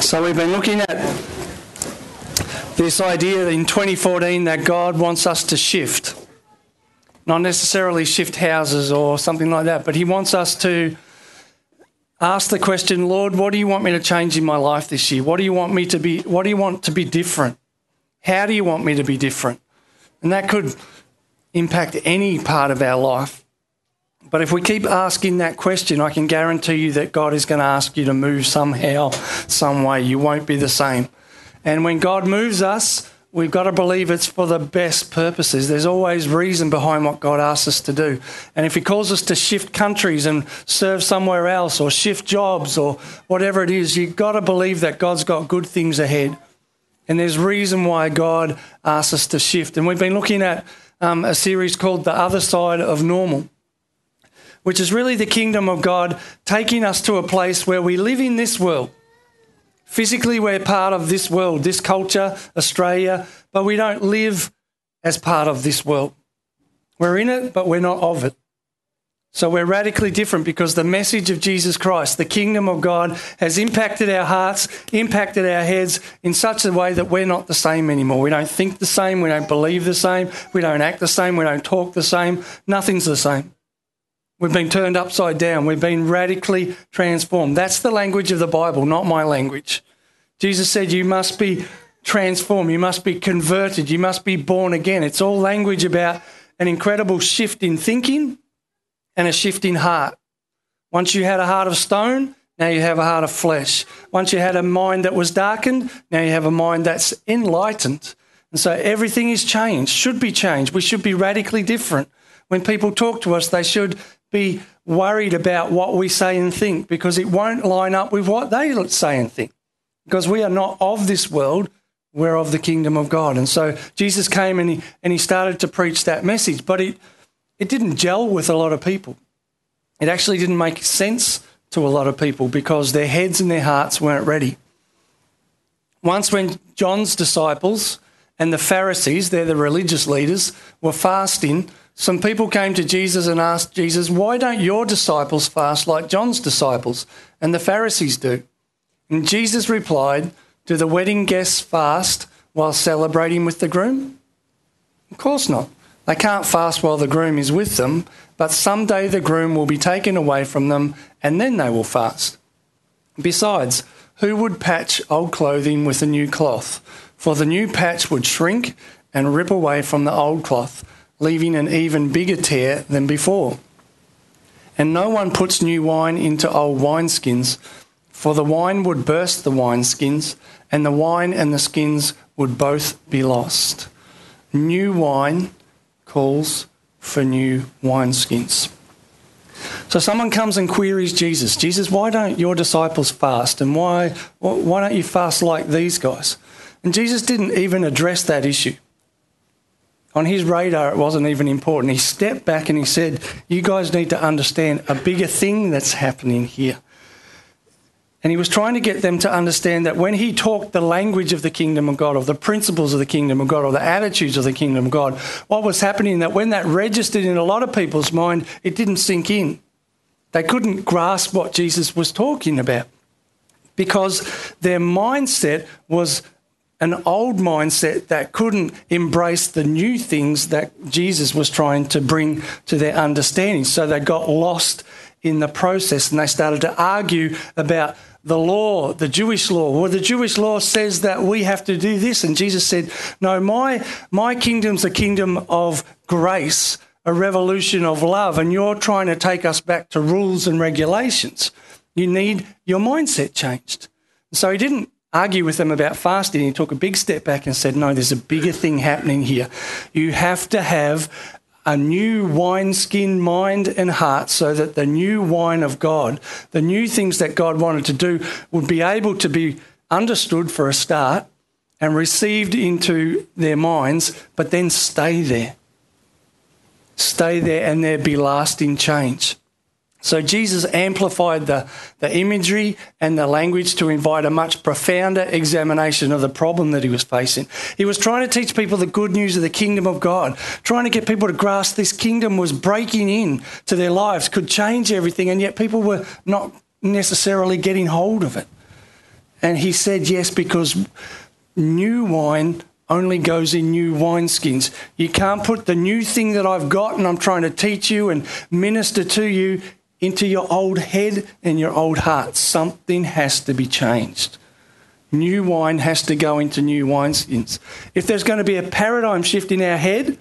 So we've been looking at this idea in 2014 that God wants us to shift. Not necessarily shift houses or something like that, but He wants us to ask the question, Lord, what do you want me to change in my life this year? What do you want me to be what do you want to be different? How do you want me to be different? And that could impact any part of our life. But if we keep asking that question, I can guarantee you that God is going to ask you to move somehow, some way. You won't be the same. And when God moves us, we've got to believe it's for the best purposes. There's always reason behind what God asks us to do. And if He calls us to shift countries and serve somewhere else or shift jobs or whatever it is, you've got to believe that God's got good things ahead. And there's reason why God asks us to shift. And we've been looking at um, a series called The Other Side of Normal which is really the kingdom of God taking us to a place where we live in this world. Physically, we're part of this world, this culture, Australia, but we don't live as part of this world. We're in it, but we're not of it. So we're radically different because the message of Jesus Christ, the kingdom of God, has impacted our hearts, impacted our heads in such a way that we're not the same anymore. We don't think the same, we don't believe the same, we don't act the same, we don't talk the same. Nothing's the same. We've been turned upside down. We've been radically transformed. That's the language of the Bible, not my language. Jesus said, You must be transformed. You must be converted. You must be born again. It's all language about an incredible shift in thinking and a shift in heart. Once you had a heart of stone, now you have a heart of flesh. Once you had a mind that was darkened, now you have a mind that's enlightened. And so everything is changed, should be changed. We should be radically different. When people talk to us, they should be worried about what we say and think because it won't line up with what they say and think. Because we are not of this world, we're of the kingdom of God. And so Jesus came and he, and he started to preach that message, but it, it didn't gel with a lot of people. It actually didn't make sense to a lot of people because their heads and their hearts weren't ready. Once, when John's disciples and the Pharisees, they're the religious leaders, were fasting, some people came to Jesus and asked Jesus, Why don't your disciples fast like John's disciples and the Pharisees do? And Jesus replied, Do the wedding guests fast while celebrating with the groom? Of course not. They can't fast while the groom is with them, but someday the groom will be taken away from them and then they will fast. Besides, who would patch old clothing with a new cloth? For the new patch would shrink and rip away from the old cloth leaving an even bigger tear than before. And no one puts new wine into old wineskins, for the wine would burst the wineskins, and the wine and the skins would both be lost. New wine calls for new wineskins. So someone comes and queries Jesus, Jesus, why don't your disciples fast? And why, why don't you fast like these guys? And Jesus didn't even address that issue on his radar, it wasn't even important. He stepped back and he said, You guys need to understand a bigger thing that's happening here. And he was trying to get them to understand that when he talked the language of the kingdom of God, or the principles of the kingdom of God, or the attitudes of the kingdom of God, what was happening that when that registered in a lot of people's mind, it didn't sink in. They couldn't grasp what Jesus was talking about because their mindset was an old mindset that couldn't embrace the new things that Jesus was trying to bring to their understanding. So they got lost in the process and they started to argue about the law, the Jewish law. Well, the Jewish law says that we have to do this. And Jesus said, No, my, my kingdom's a kingdom of grace, a revolution of love. And you're trying to take us back to rules and regulations. You need your mindset changed. So he didn't argue with them about fasting, he took a big step back and said, No, there's a bigger thing happening here. You have to have a new wineskin mind and heart so that the new wine of God, the new things that God wanted to do, would be able to be understood for a start and received into their minds, but then stay there. Stay there and there be lasting change. So Jesus amplified the, the imagery and the language to invite a much profounder examination of the problem that he was facing. He was trying to teach people the good news of the kingdom of God, trying to get people to grasp this kingdom was breaking in to their lives, could change everything, and yet people were not necessarily getting hold of it. And he said yes because new wine only goes in new wineskins. You can't put the new thing that I've got and I'm trying to teach you and minister to you into your old head and your old heart. Something has to be changed. New wine has to go into new wineskins. If there's going to be a paradigm shift in our head,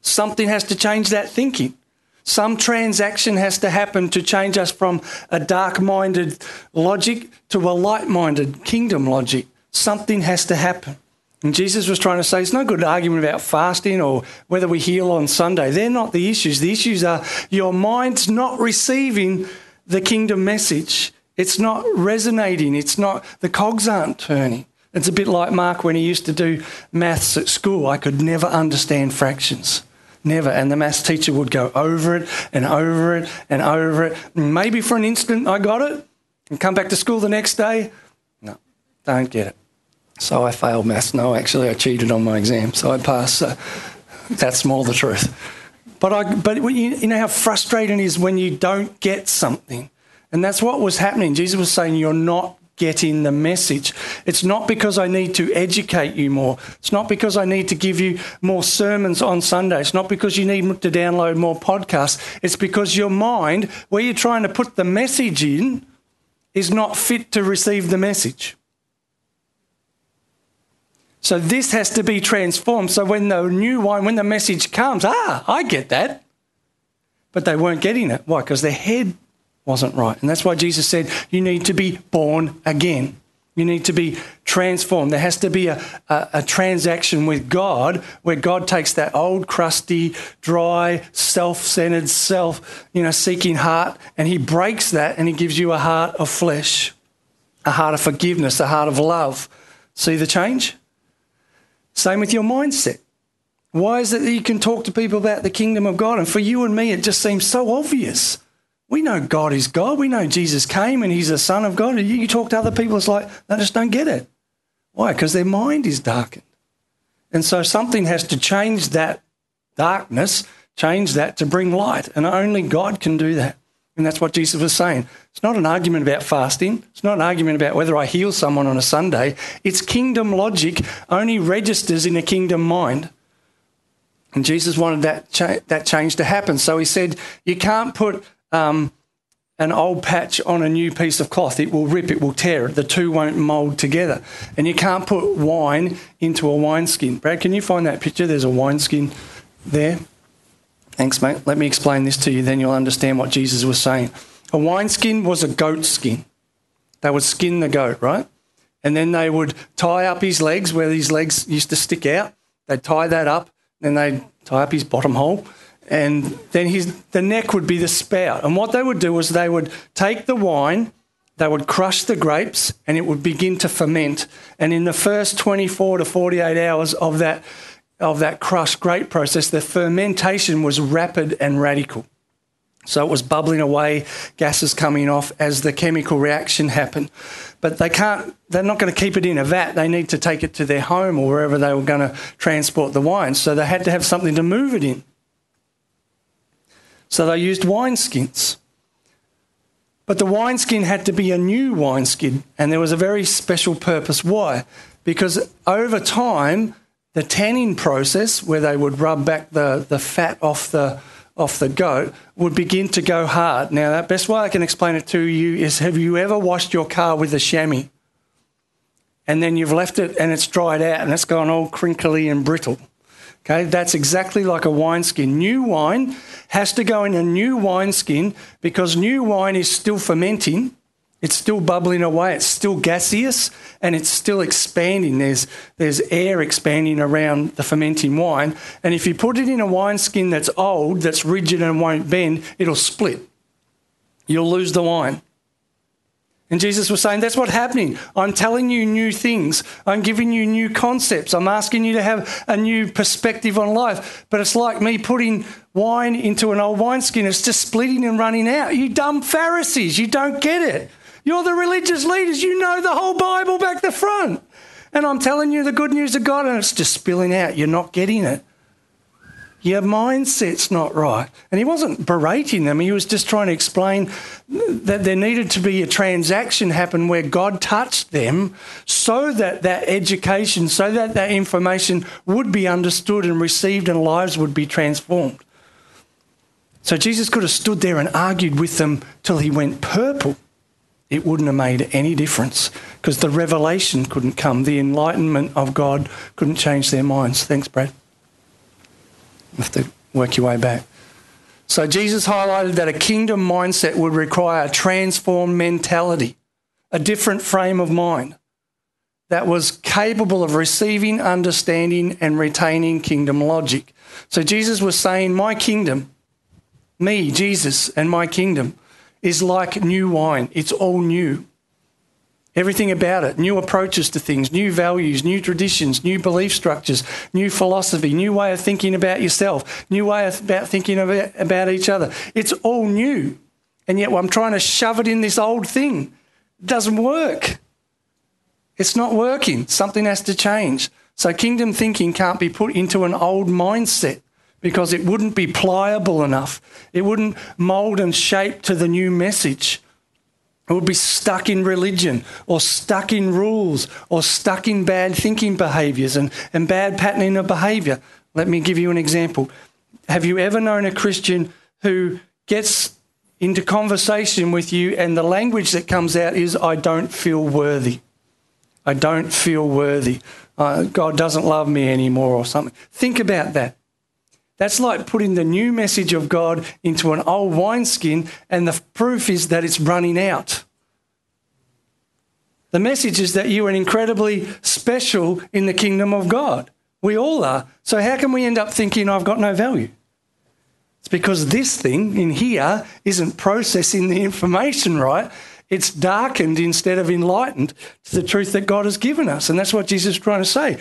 something has to change that thinking. Some transaction has to happen to change us from a dark minded logic to a light minded kingdom logic. Something has to happen. And Jesus was trying to say it's no good argument about fasting or whether we heal on Sunday. They're not the issues. The issues are your mind's not receiving the kingdom message. It's not resonating. It's not, the cogs aren't turning. It's a bit like Mark when he used to do maths at school. I could never understand fractions. Never. And the maths teacher would go over it and over it and over it. Maybe for an instant I got it and come back to school the next day. No, don't get it. So I failed maths. No, actually, I cheated on my exam, so I passed. So that's more the truth. But, I, but you, you know how frustrating it is when you don't get something. And that's what was happening. Jesus was saying, You're not getting the message. It's not because I need to educate you more. It's not because I need to give you more sermons on Sunday. It's not because you need to download more podcasts. It's because your mind, where you're trying to put the message in, is not fit to receive the message. So this has to be transformed. So when the new wine, when the message comes, ah, I get that. But they weren't getting it. Why? Because their head wasn't right. And that's why Jesus said, you need to be born again. You need to be transformed. There has to be a, a, a, transaction with God where God takes that old, crusty, dry, self centered, self you know, seeking heart and He breaks that and He gives you a heart of flesh, a heart of forgiveness, a heart of love. See the change? Same with your mindset. Why is it that you can talk to people about the kingdom of God? And for you and me, it just seems so obvious. We know God is God. We know Jesus came and he's the Son of God. You talk to other people, it's like they just don't get it. Why? Because their mind is darkened. And so something has to change that darkness, change that to bring light. And only God can do that. And that's what Jesus was saying. It's not an argument about fasting. It's not an argument about whether I heal someone on a Sunday. It's kingdom logic only registers in a kingdom mind. And Jesus wanted that, cha- that change to happen. So he said, You can't put um, an old patch on a new piece of cloth. It will rip, it will tear. The two won't mould together. And you can't put wine into a wineskin. Brad, can you find that picture? There's a wineskin there. Thanks, mate. Let me explain this to you, then you'll understand what Jesus was saying. A wineskin was a goat skin. They would skin the goat, right? And then they would tie up his legs where his legs used to stick out. They'd tie that up, then they'd tie up his bottom hole, and then his the neck would be the spout. And what they would do was they would take the wine, they would crush the grapes, and it would begin to ferment. And in the first 24 to 48 hours of that of that crushed grape process, the fermentation was rapid and radical. So it was bubbling away, gases coming off as the chemical reaction happened. But they can't, they're not going to keep it in a vat. They need to take it to their home or wherever they were going to transport the wine. So they had to have something to move it in. So they used wineskins. But the wineskin had to be a new wineskin, and there was a very special purpose. Why? Because over time, the tanning process, where they would rub back the, the fat off the, off the goat, would begin to go hard. Now, the best way I can explain it to you is have you ever washed your car with a chamois? And then you've left it and it's dried out and it's gone all crinkly and brittle. Okay, that's exactly like a wineskin. New wine has to go in a new wineskin because new wine is still fermenting it's still bubbling away. It's still gaseous and it's still expanding. There's, there's air expanding around the fermenting wine. And if you put it in a wineskin that's old, that's rigid and won't bend, it'll split. You'll lose the wine. And Jesus was saying, That's what's happening. I'm telling you new things. I'm giving you new concepts. I'm asking you to have a new perspective on life. But it's like me putting wine into an old wineskin. It's just splitting and running out. You dumb Pharisees, you don't get it. You're the religious leaders. You know the whole Bible back to front. And I'm telling you the good news of God, and it's just spilling out. You're not getting it. Your mindset's not right. And he wasn't berating them, he was just trying to explain that there needed to be a transaction happen where God touched them so that that education, so that that information would be understood and received and lives would be transformed. So Jesus could have stood there and argued with them till he went purple. It wouldn't have made any difference because the revelation couldn't come. The enlightenment of God couldn't change their minds. Thanks, Brad. You have to work your way back. So Jesus highlighted that a kingdom mindset would require a transformed mentality, a different frame of mind that was capable of receiving, understanding, and retaining kingdom logic. So Jesus was saying, My kingdom me, Jesus, and my kingdom is like new wine. It's all new. Everything about it, new approaches to things, new values, new traditions, new belief structures, new philosophy, new way of thinking about yourself, new way of, about thinking about, about each other. It's all new. And yet I'm trying to shove it in this old thing. It doesn't work. It's not working. Something has to change. So kingdom thinking can't be put into an old mindset because it wouldn't be pliable enough. It wouldn't mould and shape to the new message. It would be stuck in religion or stuck in rules or stuck in bad thinking behaviours and, and bad patterning of behaviour. Let me give you an example. Have you ever known a Christian who gets into conversation with you and the language that comes out is, I don't feel worthy? I don't feel worthy. Uh, God doesn't love me anymore or something. Think about that. That's like putting the new message of God into an old wineskin, and the proof is that it's running out. The message is that you are incredibly special in the kingdom of God. We all are. So, how can we end up thinking I've got no value? It's because this thing in here isn't processing the information right. It's darkened instead of enlightened to the truth that God has given us. And that's what Jesus is trying to say.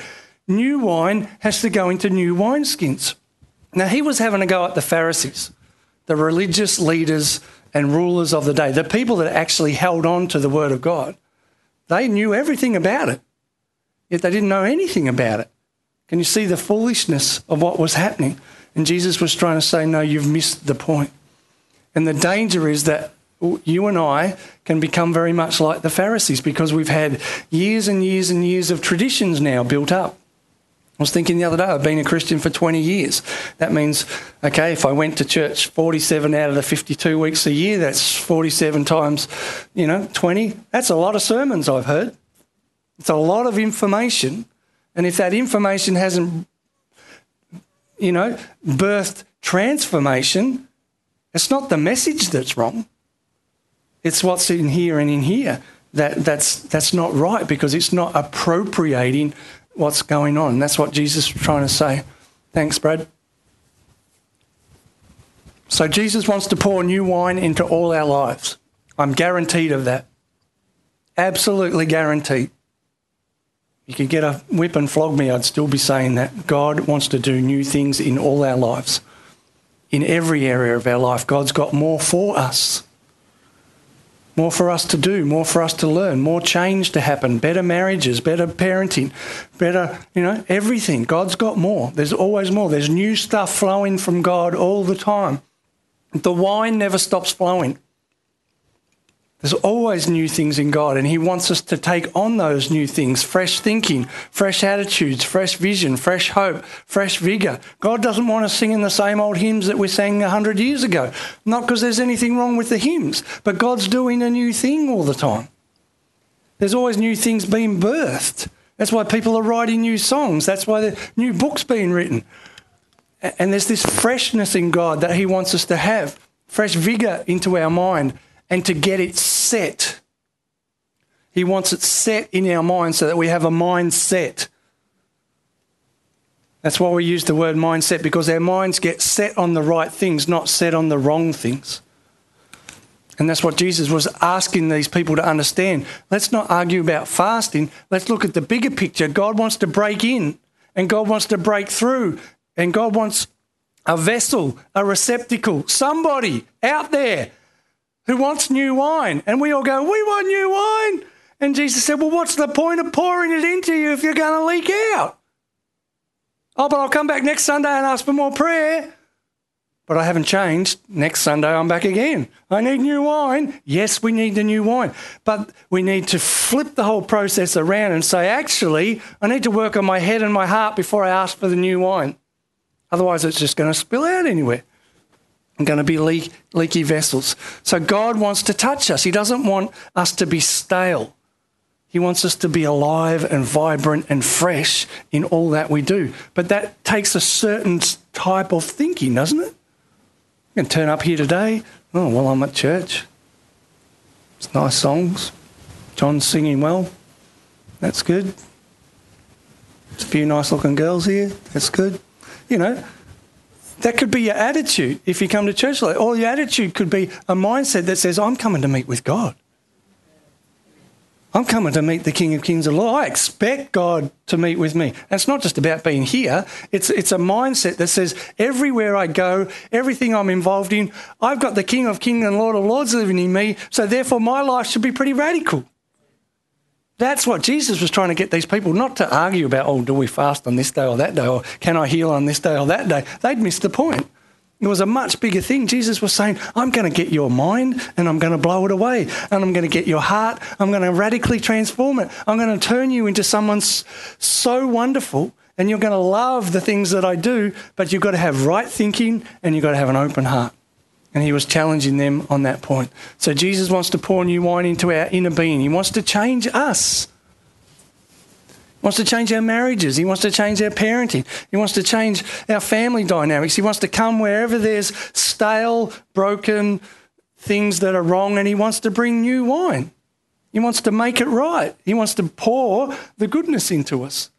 New wine has to go into new wineskins. Now, he was having a go at the Pharisees, the religious leaders and rulers of the day, the people that actually held on to the word of God. They knew everything about it, yet they didn't know anything about it. Can you see the foolishness of what was happening? And Jesus was trying to say, No, you've missed the point. And the danger is that you and I can become very much like the Pharisees because we've had years and years and years of traditions now built up. I was thinking the other day, I've been a Christian for 20 years. That means, okay, if I went to church 47 out of the 52 weeks a year, that's 47 times, you know, 20. That's a lot of sermons I've heard. It's a lot of information. And if that information hasn't, you know, birthed transformation, it's not the message that's wrong. It's what's in here and in here that, that's, that's not right because it's not appropriating what's going on. That's what Jesus was trying to say. Thanks, Brad. So, Jesus wants to pour new wine into all our lives. I'm guaranteed of that. Absolutely guaranteed. You could get a whip and flog me, I'd still be saying that. God wants to do new things in all our lives. In every area of our life, God's got more for us more for us to do, more for us to learn, more change to happen, better marriages, better parenting, better, you know, everything. God's got more. There's always more. There's new stuff flowing from God all the time. The wine never stops flowing. There's always new things in God, and He wants us to take on those new things fresh thinking, fresh attitudes, fresh vision, fresh hope, fresh vigour. God doesn't want us singing the same old hymns that we sang 100 years ago. Not because there's anything wrong with the hymns, but God's doing a new thing all the time. There's always new things being birthed. That's why people are writing new songs, that's why the new books being written. And there's this freshness in God that He wants us to have, fresh vigour into our mind and to get it set. He wants it set in our mind so that we have a mindset. That's why we use the word mindset because our minds get set on the right things, not set on the wrong things. And that's what Jesus was asking these people to understand. Let's not argue about fasting. Let's look at the bigger picture. God wants to break in and God wants to break through and God wants a vessel, a receptacle, somebody out there who wants new wine. And we all go, We want new wine. And Jesus said, Well, what's the point of pouring it into you if you're going to leak out? Oh, but I'll come back next Sunday and ask for more prayer. But I haven't changed. Next Sunday, I'm back again. I need new wine. Yes, we need the new wine. But we need to flip the whole process around and say, actually, I need to work on my head and my heart before I ask for the new wine. Otherwise, it's just going to spill out anywhere. Going to be leak, leaky vessels. So God wants to touch us. He doesn't want us to be stale. He wants us to be alive and vibrant and fresh in all that we do. But that takes a certain type of thinking, doesn't it? You can turn up here today. Oh, well, I'm at church. It's nice songs. John's singing well. That's good. There's a few nice looking girls here. That's good. You know, that could be your attitude if you come to church. Or your attitude could be a mindset that says, I'm coming to meet with God. I'm coming to meet the King of Kings and Lord. I expect God to meet with me. And it's not just about being here. It's it's a mindset that says everywhere I go, everything I'm involved in, I've got the King of Kings and Lord of Lords living in me. So therefore, my life should be pretty radical. That's what Jesus was trying to get these people not to argue about, oh, do we fast on this day or that day, or can I heal on this day or that day? They'd missed the point. It was a much bigger thing. Jesus was saying, I'm going to get your mind and I'm going to blow it away. And I'm going to get your heart. I'm going to radically transform it. I'm going to turn you into someone so wonderful and you're going to love the things that I do, but you've got to have right thinking and you've got to have an open heart. And he was challenging them on that point. So Jesus wants to pour new wine into our inner being. He wants to change us He wants to change our marriages. He wants to change our parenting. He wants to change our family dynamics. He wants to come wherever there's stale, broken things that are wrong, and he wants to bring new wine. He wants to make it right. He wants to pour the goodness into us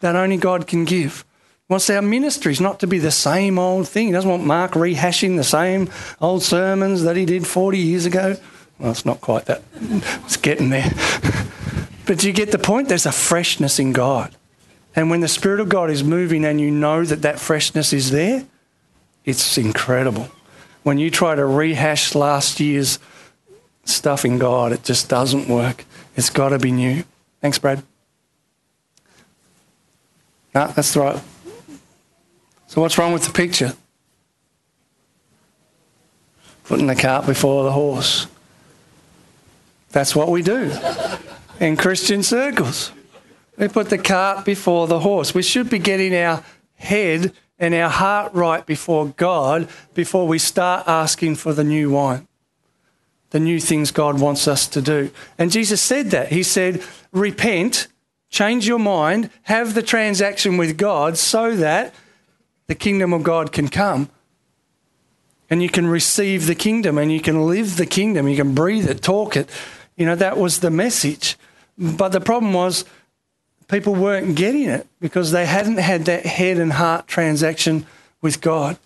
that only God can give. Wants our ministries not to be the same old thing. He doesn't want Mark rehashing the same old sermons that he did 40 years ago. Well, it's not quite that. It's getting there. But you get the point? There's a freshness in God. And when the Spirit of God is moving and you know that that freshness is there, it's incredible. When you try to rehash last year's stuff in God, it just doesn't work. It's got to be new. Thanks, Brad. No, that's right. So, what's wrong with the picture? Putting the cart before the horse. That's what we do in Christian circles. We put the cart before the horse. We should be getting our head and our heart right before God before we start asking for the new wine, the new things God wants us to do. And Jesus said that. He said, Repent, change your mind, have the transaction with God so that the kingdom of God can come. And you can receive the kingdom and you can live the kingdom. You can breathe it, talk it. You know, that was the message. But the problem was people weren't getting it because they hadn't had that head and heart transaction with God.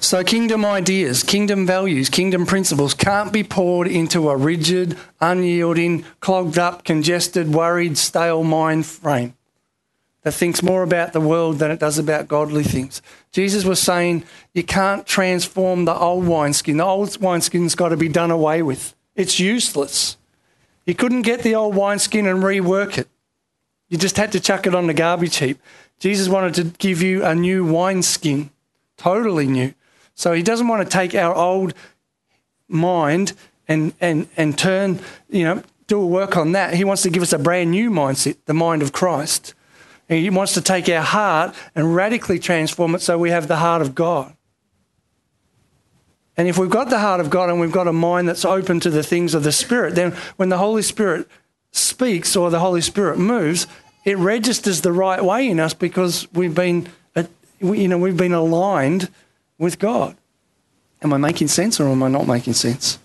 So, kingdom ideas, kingdom values, kingdom principles can't be poured into a rigid, unyielding, clogged up, congested, worried, stale mind frame that thinks more about the world than it does about godly things. Jesus was saying you can't transform the old wineskin. The old wineskin's got to be done away with, it's useless. You couldn't get the old wineskin and rework it. You just had to chuck it on the garbage heap. Jesus wanted to give you a new wineskin, totally new. So he doesn't want to take our old mind and, and, and turn, you know, do a work on that. He wants to give us a brand new mindset, the mind of Christ. He wants to take our heart and radically transform it so we have the heart of God. And if we've got the heart of God and we've got a mind that's open to the things of the Spirit, then when the Holy Spirit speaks or the Holy Spirit moves, it registers the right way in us because we've been, uh, you know, we've been aligned with God. Am I making sense or am I not making sense?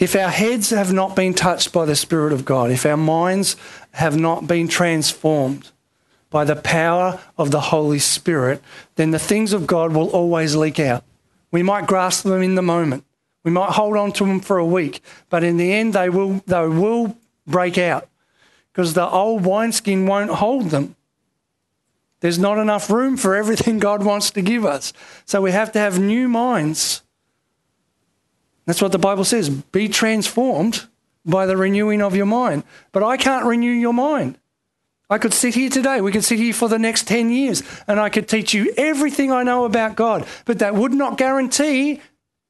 If our heads have not been touched by the Spirit of God, if our minds have not been transformed by the power of the Holy Spirit, then the things of God will always leak out. We might grasp them in the moment. We might hold on to them for a week, but in the end, they will, they will break out because the old wineskin won't hold them. There's not enough room for everything God wants to give us. So we have to have new minds. That's what the Bible says be transformed by the renewing of your mind. But I can't renew your mind. I could sit here today, we could sit here for the next 10 years, and I could teach you everything I know about God, but that would not guarantee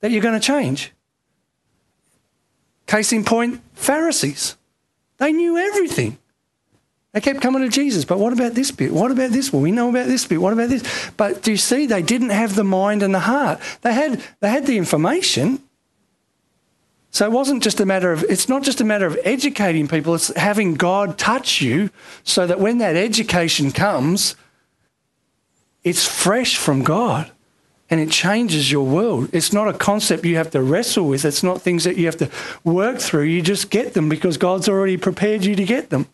that you're going to change. Case in point, Pharisees. They knew everything. They kept coming to Jesus, but what about this bit? What about this? Well, we know about this bit. What about this? But do you see, they didn't have the mind and the heart. They had, they had the information. So it wasn't just a matter of, it's not just a matter of educating people, it's having God touch you so that when that education comes, it's fresh from God and it changes your world. It's not a concept you have to wrestle with, it's not things that you have to work through. You just get them because God's already prepared you to get them.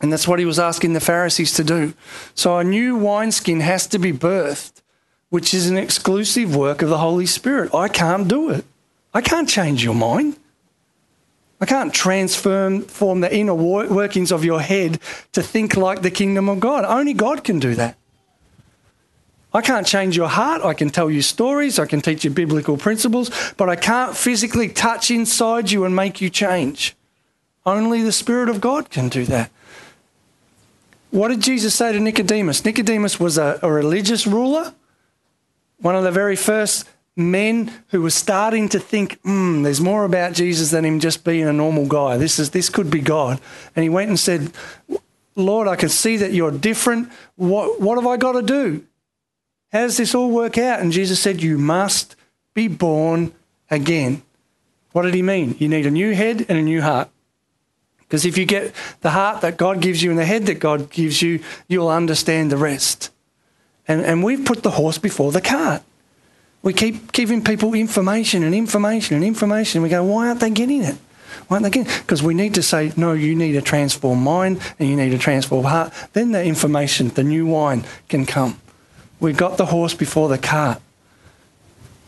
And that's what he was asking the Pharisees to do. So a new wineskin has to be birthed, which is an exclusive work of the Holy Spirit. I can't do it. I can't change your mind. I can't transform form the inner workings of your head to think like the kingdom of God. Only God can do that. I can't change your heart. I can tell you stories. I can teach you biblical principles, but I can't physically touch inside you and make you change. Only the Spirit of God can do that. What did Jesus say to Nicodemus? Nicodemus was a, a religious ruler, one of the very first men who were starting to think, hmm, there's more about Jesus than him just being a normal guy. This is this could be God. And he went and said, Lord, I can see that you're different. What what have I got to do? How does this all work out? And Jesus said, You must be born again. What did he mean? You need a new head and a new heart. Because if you get the heart that God gives you and the head that God gives you, you'll understand the rest. And, and we've put the horse before the cart. We keep giving people information and information and information. We go, why aren't they getting it? Why aren't they getting it? Because we need to say, no, you need a transformed mind and you need a transformed heart. Then the information, the new wine can come. We've got the horse before the cart.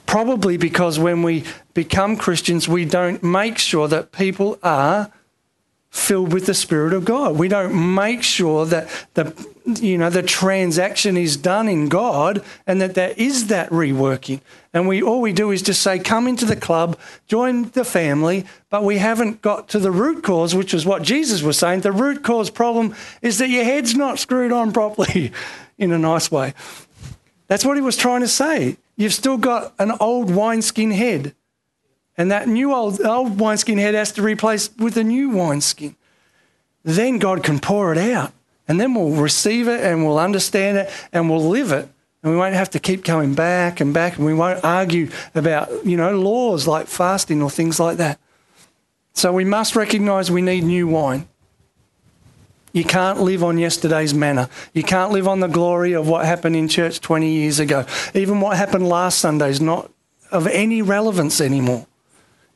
Probably because when we become Christians, we don't make sure that people are filled with the Spirit of God. We don't make sure that the you know the transaction is done in God and that there is that reworking. And we all we do is just say, come into the club, join the family, but we haven't got to the root cause, which is what Jesus was saying. The root cause problem is that your head's not screwed on properly in a nice way. That's what he was trying to say. You've still got an old wineskin head. And that new old, old wineskin head has to replace with a new wineskin. Then God can pour it out. And then we'll receive it and we'll understand it and we'll live it. And we won't have to keep going back and back and we won't argue about, you know, laws like fasting or things like that. So we must recognize we need new wine. You can't live on yesterday's manna. You can't live on the glory of what happened in church 20 years ago. Even what happened last Sunday is not of any relevance anymore.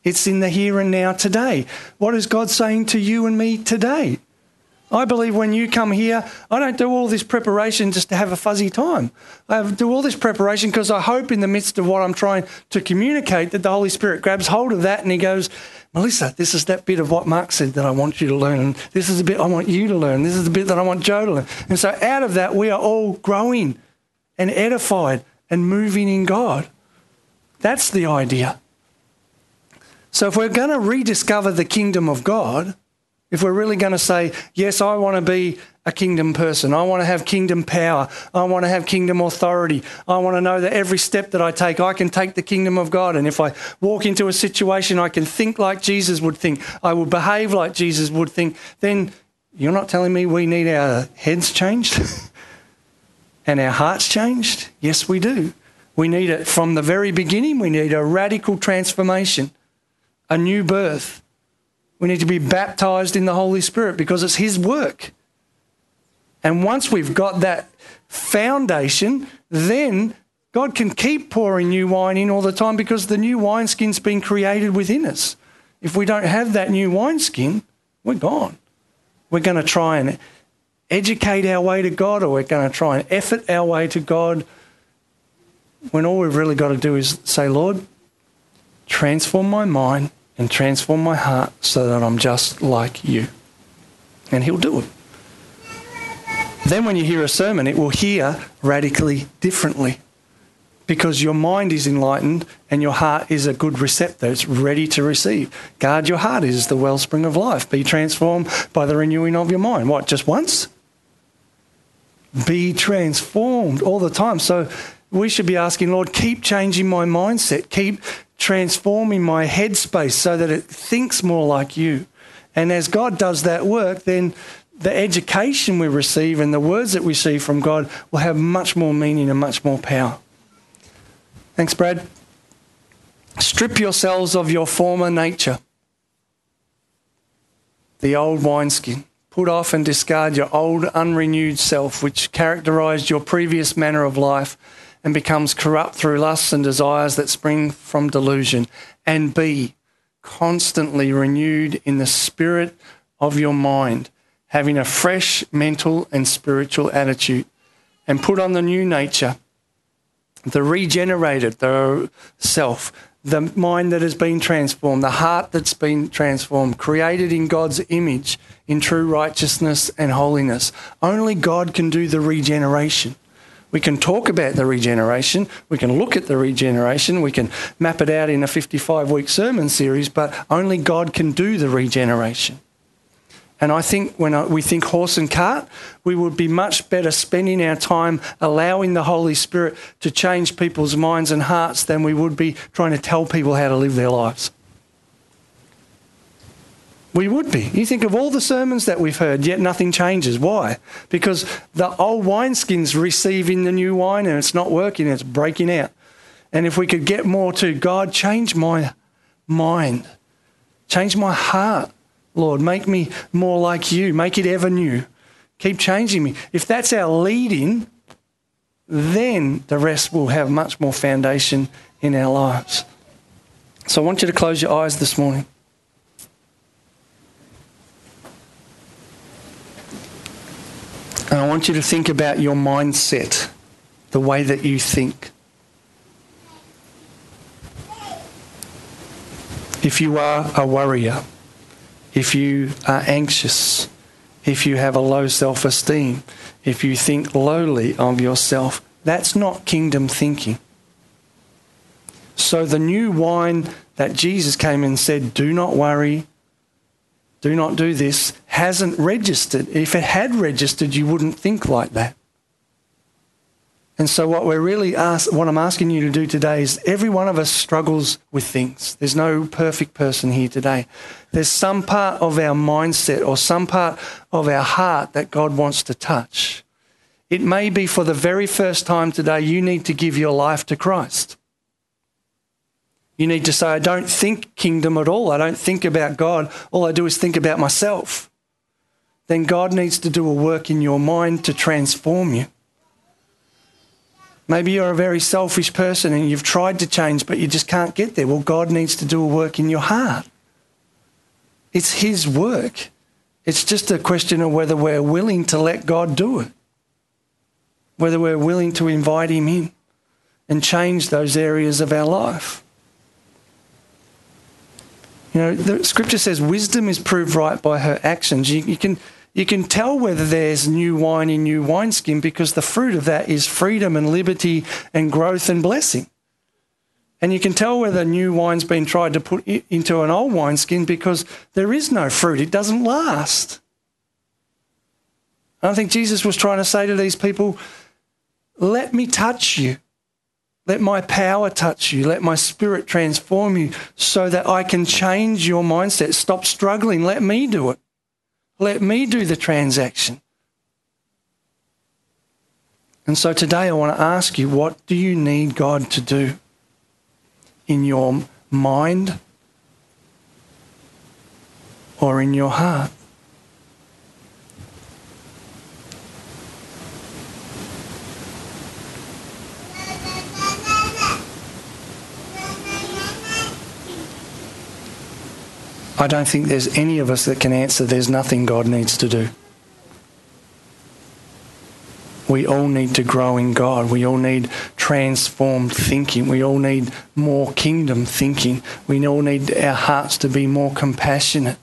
It's in the here and now today. What is God saying to you and me today? I believe when you come here, I don't do all this preparation just to have a fuzzy time. I do all this preparation because I hope in the midst of what I'm trying to communicate that the Holy Spirit grabs hold of that and He goes, Melissa, this is that bit of what Mark said that I want you to learn. And this is the bit I want you to learn. This is the bit that I want Joe to learn. And so out of that, we are all growing and edified and moving in God. That's the idea. So if we're going to rediscover the kingdom of God, if we're really going to say, yes, I want to be a kingdom person, I want to have kingdom power, I want to have kingdom authority, I want to know that every step that I take, I can take the kingdom of God. And if I walk into a situation, I can think like Jesus would think, I will behave like Jesus would think, then you're not telling me we need our heads changed and our hearts changed? Yes, we do. We need it from the very beginning, we need a radical transformation a new birth. We need to be baptized in the Holy Spirit because it's His work. And once we've got that foundation, then God can keep pouring new wine in all the time because the new wineskin's been created within us. If we don't have that new wineskin, we're gone. We're going to try and educate our way to God or we're going to try and effort our way to God when all we've really got to do is say, Lord, transform my mind and transform my heart so that I'm just like you. And He'll do it. Then, when you hear a sermon, it will hear radically differently because your mind is enlightened and your heart is a good receptor. It's ready to receive. Guard your heart is the wellspring of life. Be transformed by the renewing of your mind. What, just once? Be transformed all the time. So we should be asking, Lord, keep changing my mindset, keep transforming my headspace so that it thinks more like you. And as God does that work, then the education we receive and the words that we see from God will have much more meaning and much more power. Thanks, Brad. Strip yourselves of your former nature, the old wineskin. Put off and discard your old, unrenewed self, which characterized your previous manner of life and becomes corrupt through lusts and desires that spring from delusion. And be constantly renewed in the spirit of your mind, having a fresh mental and spiritual attitude. And put on the new nature the regenerated, the self, the mind that has been transformed, the heart that's been transformed, created in God's image in true righteousness and holiness. Only God can do the regeneration. We can talk about the regeneration, we can look at the regeneration, we can map it out in a 55 week sermon series, but only God can do the regeneration. And I think when uh, we think horse and cart, we would be much better spending our time allowing the Holy Spirit to change people's minds and hearts than we would be trying to tell people how to live their lives. We would be. You think of all the sermons that we've heard, yet nothing changes. Why? Because the old wineskin's receiving the new wine and it's not working, it's breaking out. And if we could get more to God, change my mind, change my heart Lord. Make me more like you. Make it ever new. Keep changing me. If that's our leading, then the rest will have much more foundation in our lives. So I want you to close your eyes this morning. And I want you to think about your mindset, the way that you think. If you are a worrier, if you are anxious, if you have a low self esteem, if you think lowly of yourself, that's not kingdom thinking. So the new wine that Jesus came and said, do not worry, do not do this, hasn't registered. If it had registered, you wouldn't think like that. And so, what we're really ask, what I'm asking you to do today is every one of us struggles with things. There's no perfect person here today. There's some part of our mindset or some part of our heart that God wants to touch. It may be for the very first time today, you need to give your life to Christ. You need to say, I don't think kingdom at all. I don't think about God. All I do is think about myself. Then God needs to do a work in your mind to transform you. Maybe you're a very selfish person and you've tried to change, but you just can't get there. Well, God needs to do a work in your heart. It's His work. It's just a question of whether we're willing to let God do it, whether we're willing to invite Him in and change those areas of our life. You know, the scripture says wisdom is proved right by her actions. You, you can you can tell whether there's new wine in new wineskin because the fruit of that is freedom and liberty and growth and blessing. And you can tell whether new wine's been tried to put into an old wineskin because there is no fruit. It doesn't last. I think Jesus was trying to say to these people, let me touch you. Let my power touch you. Let my spirit transform you so that I can change your mindset. Stop struggling. Let me do it. Let me do the transaction. And so today I want to ask you what do you need God to do in your mind or in your heart? I don't think there's any of us that can answer there's nothing God needs to do. We all need to grow in God. We all need transformed thinking. We all need more kingdom thinking. We all need our hearts to be more compassionate.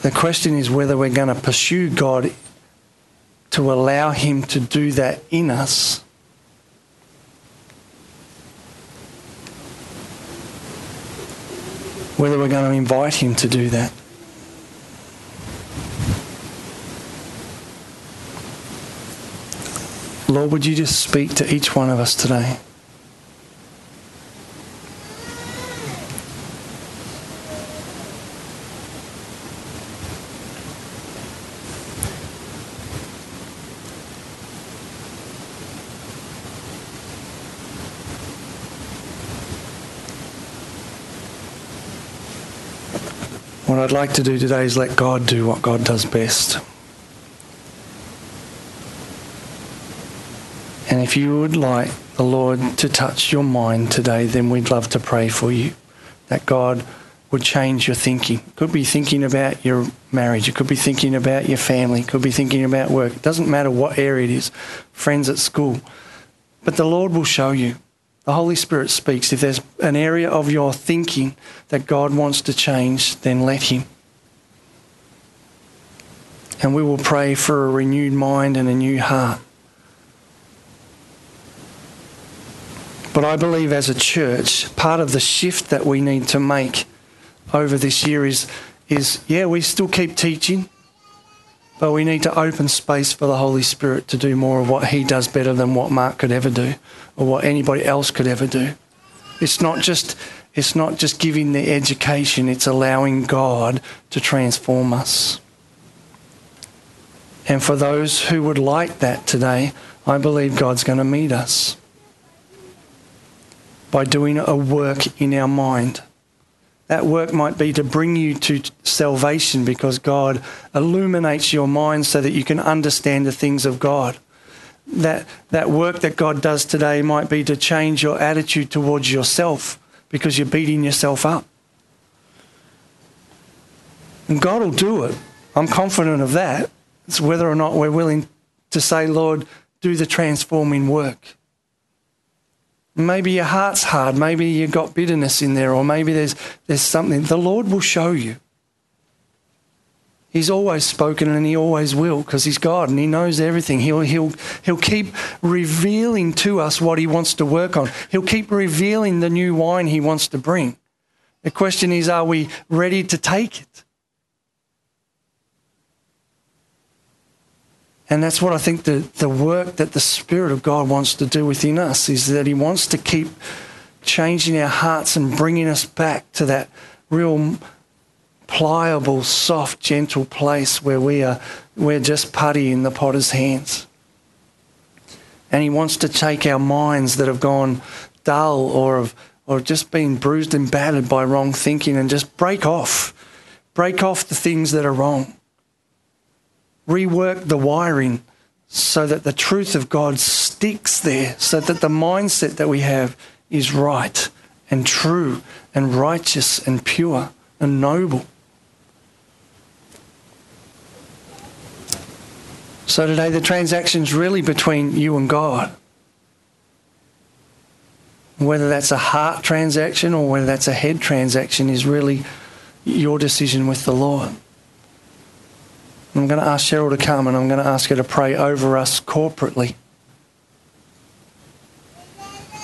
The question is whether we're going to pursue God to allow Him to do that in us. Whether we're going to invite Him to do that. Lord, would you just speak to each one of us today? I'd like to do today is let God do what God does best. And if you would like the Lord to touch your mind today, then we'd love to pray for you that God would change your thinking. It could be thinking about your marriage, it could be thinking about your family, it could be thinking about work. It doesn't matter what area it is, friends at school. But the Lord will show you. The Holy Spirit speaks. If there's an area of your thinking that God wants to change, then let Him. And we will pray for a renewed mind and a new heart. But I believe as a church, part of the shift that we need to make over this year is, is yeah, we still keep teaching, but we need to open space for the Holy Spirit to do more of what He does better than what Mark could ever do or what anybody else could ever do. It's not just it's not just giving the education, it's allowing God to transform us. And for those who would like that today, I believe God's going to meet us by doing a work in our mind. That work might be to bring you to salvation because God illuminates your mind so that you can understand the things of God that, that work that God does today might be to change your attitude towards yourself because you're beating yourself up. And God will do it. I'm confident of that. It's whether or not we're willing to say, Lord, do the transforming work. Maybe your heart's hard. Maybe you've got bitterness in there, or maybe there's, there's something. The Lord will show you. He's always spoken and he always will because he's God and he knows everything. He'll, he'll, he'll keep revealing to us what he wants to work on. He'll keep revealing the new wine he wants to bring. The question is, are we ready to take it? And that's what I think the, the work that the Spirit of God wants to do within us is that He wants to keep changing our hearts and bringing us back to that real pliable, soft, gentle place where we are we're just putty in the potter's hands. And he wants to take our minds that have gone dull or have or just been bruised and battered by wrong thinking and just break off. Break off the things that are wrong. Rework the wiring so that the truth of God sticks there, so that the mindset that we have is right and true and righteous and pure and noble. So today, the transaction's really between you and God. Whether that's a heart transaction or whether that's a head transaction is really your decision with the Lord. I'm going to ask Cheryl to come and I'm going to ask her to pray over us corporately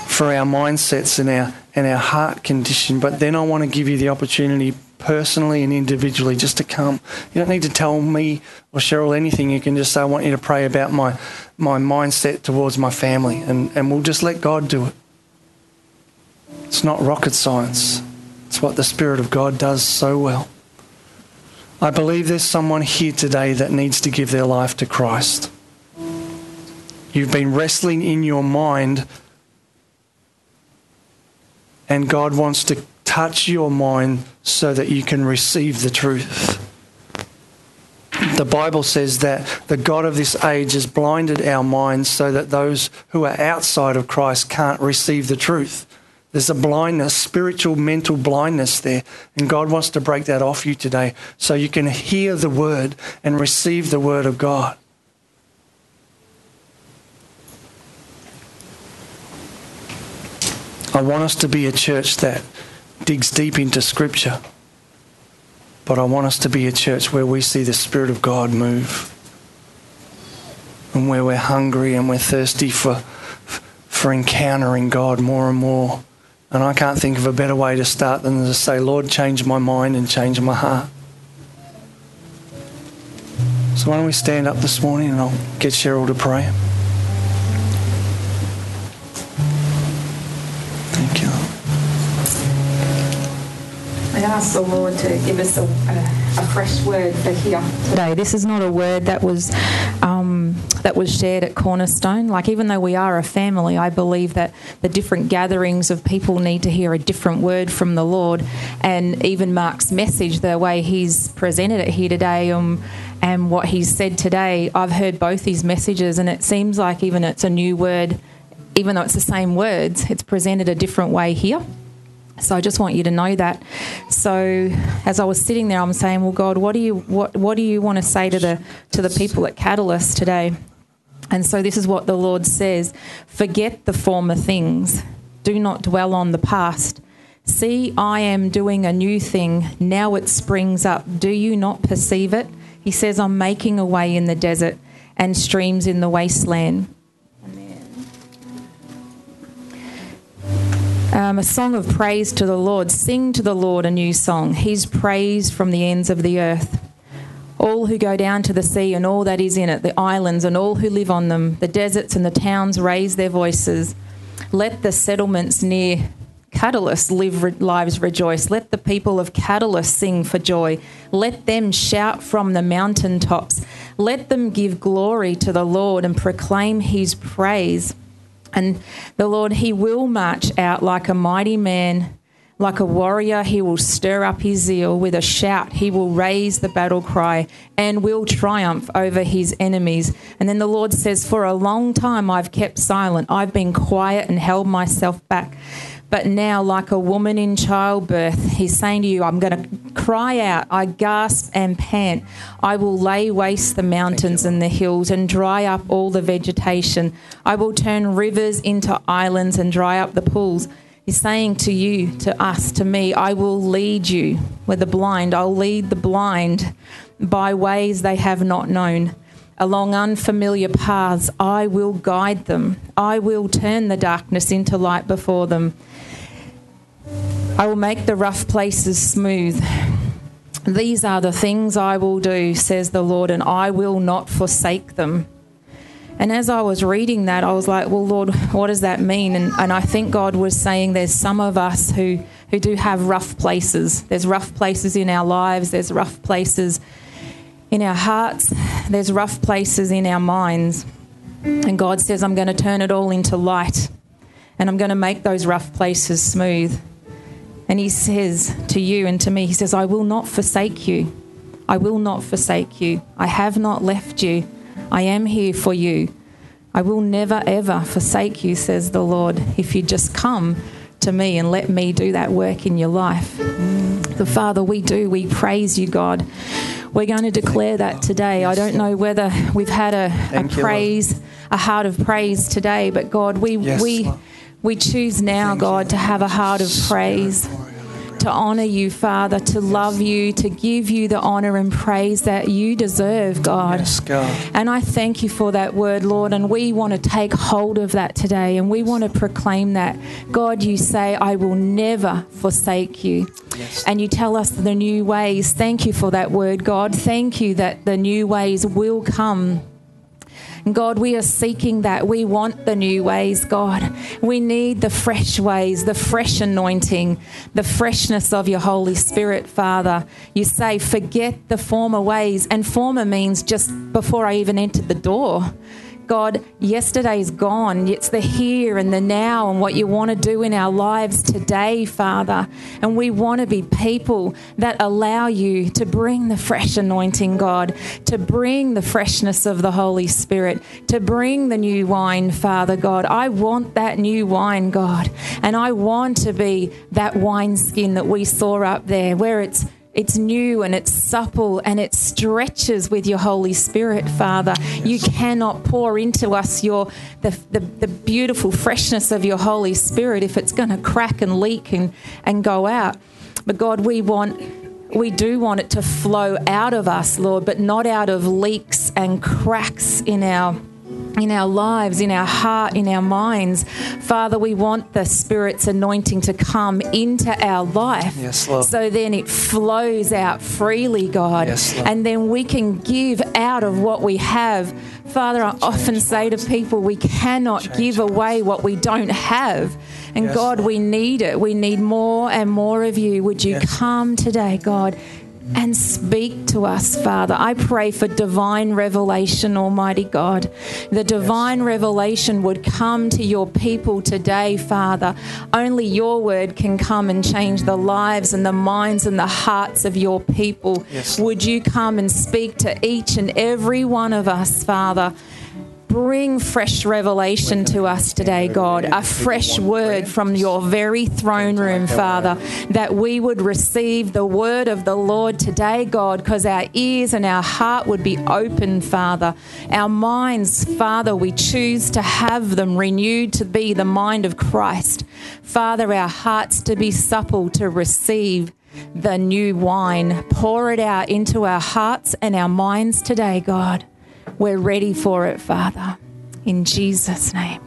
for our mindsets and our, and our heart condition. But then I want to give you the opportunity personally and individually just to come. You don't need to tell me or Cheryl anything. You can just say, I want you to pray about my, my mindset towards my family, and, and we'll just let God do it. It's not rocket science, it's what the Spirit of God does so well. I believe there's someone here today that needs to give their life to Christ. You've been wrestling in your mind, and God wants to touch your mind so that you can receive the truth. The Bible says that the God of this age has blinded our minds so that those who are outside of Christ can't receive the truth. There's a blindness, spiritual, mental blindness there. And God wants to break that off you today so you can hear the word and receive the word of God. I want us to be a church that digs deep into Scripture. But I want us to be a church where we see the Spirit of God move. and where we're hungry and we're thirsty for, for encountering God more and more. And I can't think of a better way to start than to say, Lord, change my mind and change my heart. So why don't we stand up this morning and I'll get Cheryl to pray. Thank you. I ask the Lord to give us a, a, a fresh word for here today. This is not a word that was um, that was shared at Cornerstone. Like even though we are a family, I believe that the different gatherings of people need to hear a different word from the Lord. And even Mark's message, the way he's presented it here today, um, and what he's said today, I've heard both these messages, and it seems like even it's a new word, even though it's the same words, it's presented a different way here. So I just want you to know that. So as I was sitting there, I'm saying, "Well, God, what do you what what do you want to say to the to the people at Catalyst today?" And so this is what the Lord says: "Forget the former things. Do not dwell on the past. See, I am doing a new thing. Now it springs up. Do you not perceive it?" He says, "I'm making a way in the desert and streams in the wasteland." Um, a song of praise to the Lord. Sing to the Lord a new song. His praise from the ends of the earth. All who go down to the sea and all that is in it, the islands and all who live on them, the deserts and the towns raise their voices. Let the settlements near Catalyst live re- lives rejoice. Let the people of Catalyst sing for joy. Let them shout from the mountain tops. Let them give glory to the Lord and proclaim his praise. And the Lord, He will march out like a mighty man, like a warrior. He will stir up His zeal with a shout. He will raise the battle cry and will triumph over His enemies. And then the Lord says, For a long time I've kept silent. I've been quiet and held myself back. But now, like a woman in childbirth, he's saying to you, I'm going to cry out. I gasp and pant. I will lay waste the mountains and the hills and dry up all the vegetation. I will turn rivers into islands and dry up the pools. He's saying to you, to us, to me, I will lead you with the blind. I'll lead the blind by ways they have not known. Along unfamiliar paths, I will guide them. I will turn the darkness into light before them. I will make the rough places smooth. These are the things I will do, says the Lord, and I will not forsake them. And as I was reading that, I was like, well, Lord, what does that mean? And, and I think God was saying there's some of us who, who do have rough places. There's rough places in our lives, there's rough places in our hearts, there's rough places in our minds. And God says, I'm going to turn it all into light and I'm going to make those rough places smooth. And he says to you and to me, He says, I will not forsake you. I will not forsake you. I have not left you. I am here for you. I will never, ever forsake you, says the Lord, if you just come to me and let me do that work in your life. The Father, we do. We praise you, God. We're going to declare that today. I don't know whether we've had a, a praise, a heart of praise today, but God, we, we, we choose now, God, to have a heart of praise, to honour you, Father, to love you, to give you the honour and praise that you deserve, God. Yes, God. And I thank you for that word, Lord. And we want to take hold of that today and we want to proclaim that. God, you say, I will never forsake you. Yes. And you tell us the new ways. Thank you for that word, God. Thank you that the new ways will come. God, we are seeking that. We want the new ways, God. We need the fresh ways, the fresh anointing, the freshness of your Holy Spirit, Father. You say, forget the former ways. And former means just before I even entered the door. God, yesterday's gone. It's the here and the now and what you want to do in our lives today, Father. And we want to be people that allow you to bring the fresh anointing, God, to bring the freshness of the Holy Spirit, to bring the new wine, Father God. I want that new wine, God. And I want to be that wineskin that we saw up there where it's it's new and it's supple and it stretches with your Holy Spirit, Father. You cannot pour into us your the, the, the beautiful freshness of your Holy Spirit if it's going to crack and leak and, and go out. But God, we want we do want it to flow out of us, Lord, but not out of leaks and cracks in our in our lives, in our heart, in our minds. Father, we want the Spirit's anointing to come into our life. Yes, Lord. So then it flows out freely, God. Yes, and then we can give out of what we have. Father, I often say to people, we cannot give away what we don't have. And Yes, God, we need it. We need more and more of you. Would you come today, God? And speak to us, Father. I pray for divine revelation, Almighty God. The divine revelation would come to your people today, Father. Only your word can come and change the lives and the minds and the hearts of your people. Yes. Would you come and speak to each and every one of us, Father? Bring fresh revelation to us today, God. A fresh word from your very throne room, Father, that we would receive the word of the Lord today, God, because our ears and our heart would be open, Father. Our minds, Father, we choose to have them renewed to be the mind of Christ. Father, our hearts to be supple to receive the new wine. Pour it out into our hearts and our minds today, God. We're ready for it, Father. In Jesus' name.